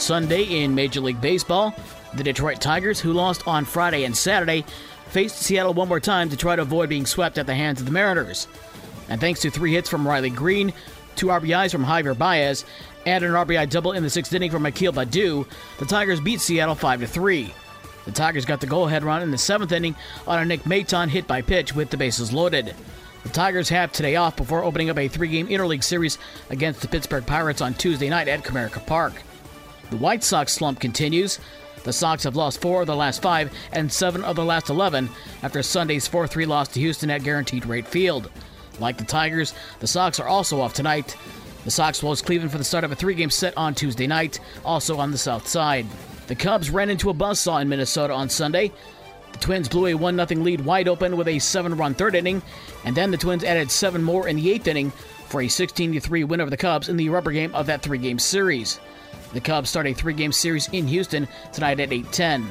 Sunday in Major League Baseball, the Detroit Tigers, who lost on Friday and Saturday, faced Seattle one more time to try to avoid being swept at the hands of the Mariners. And thanks to three hits from Riley Greene, two RBIs from Javier Baez, and an RBI double in the sixth inning from Akil Baddoo, the Tigers beat Seattle 5 3. The Tigers got the go-ahead run in the seventh inning on a Nick Maton hit by pitch with the bases loaded. The Tigers have today off before opening up a three-game interleague series against the Pittsburgh Pirates on Tuesday night at Comerica Park. The White Sox slump continues. The Sox have lost four of the last five and seven of the last 11 after Sunday's 4 3 loss to Houston at Guaranteed Rate Field. Like the Tigers, the Sox are also off tonight. The Sox will host Cleveland for the start of a three game set on Tuesday night, also on the south side. The Cubs ran into a buzzsaw in Minnesota on Sunday. The Twins blew a 1 0 lead wide open with a 7 run third inning, and then the Twins added 7 more in the eighth inning for a 16 3 win over the Cubs in the rubber game of that three game series. The Cubs start a three game series in Houston tonight at 8:10.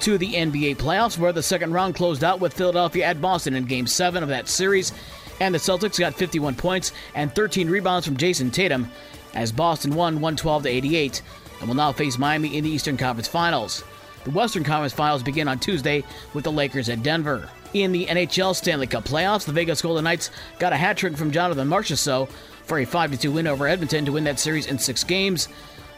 To the NBA playoffs, where the second round closed out with Philadelphia at Boston in Game 7 of that series, and the Celtics got 51 points and 13 rebounds from Jayson Tatum as Boston won 112 to 88 and will now face Miami in the Eastern Conference Finals. The Western Conference Finals begin on Tuesday with the Lakers at Denver. In the NHL Stanley Cup playoffs, the Vegas Golden Knights got a hat trick from Jonathan Marchessault for a 5 2 win over Edmonton to win that series in six games.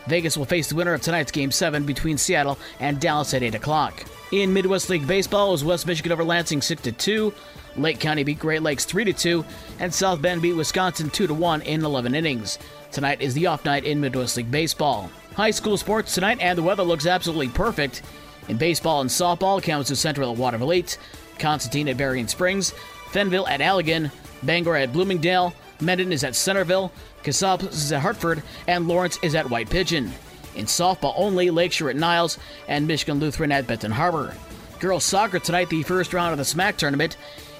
Vegas will face the winner of tonight's Game 7 between Seattle and Dallas at 8 o'clock. In Midwest League Baseball, it was West Michigan over Lansing 6 2. Lake County beat Great Lakes 3 2, and South Bend beat Wisconsin 2 1 in 11 innings. Tonight is the off night in Midwest League Baseball. High school sports tonight, and the weather looks absolutely perfect. In baseball and softball, Kalamazoo Central at Watervliet 8, Constantine at Berrien Springs, Fennville at Allegan, Bangor at Bloomingdale, Mendon is at Centreville, Casab is at Hartford, and Lawrence is at White Pigeon. In softball only, Lakeshore at Niles, and Michigan Lutheran at Benton Harbor. Girls soccer tonight, the first round of the SMAC tournament.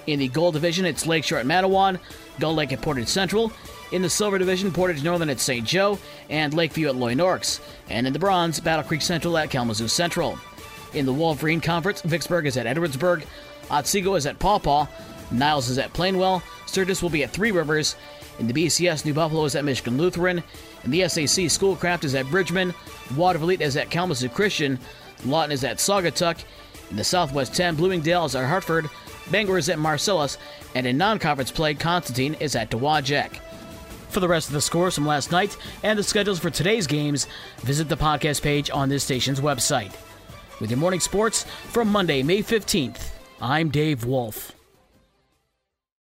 In the gold division, it's Lakeshore at Mattawan, Gull Lake at Portage Central. In the silver division, Portage Northern at St. Joe, and Lakeview at Loy Norrix. And in the bronze, Battle Creek Central at Kalamazoo Central. In the Wolverine Conference, Vicksburg is at Edwardsburg, Otsego is at Paw Paw, Niles is at Plainwell, Sturgis will be at Three Rivers. In the BCS, New Buffalo is at Michigan Lutheran. In the SAC, Schoolcraft is at Bridgman. Watervliet is at Kalamazoo Christian. Lawton is at Saugatuck. In the Southwest 10, Bloomingdale is at Hartford. Bangor is at Marcellus. And in non conference play, Constantine is at Dowagiac. For the rest of the scores from last night and the schedules for today's games, visit the podcast page on this station's website. With your morning sports from Monday, May 15th, I'm Dave Wolf.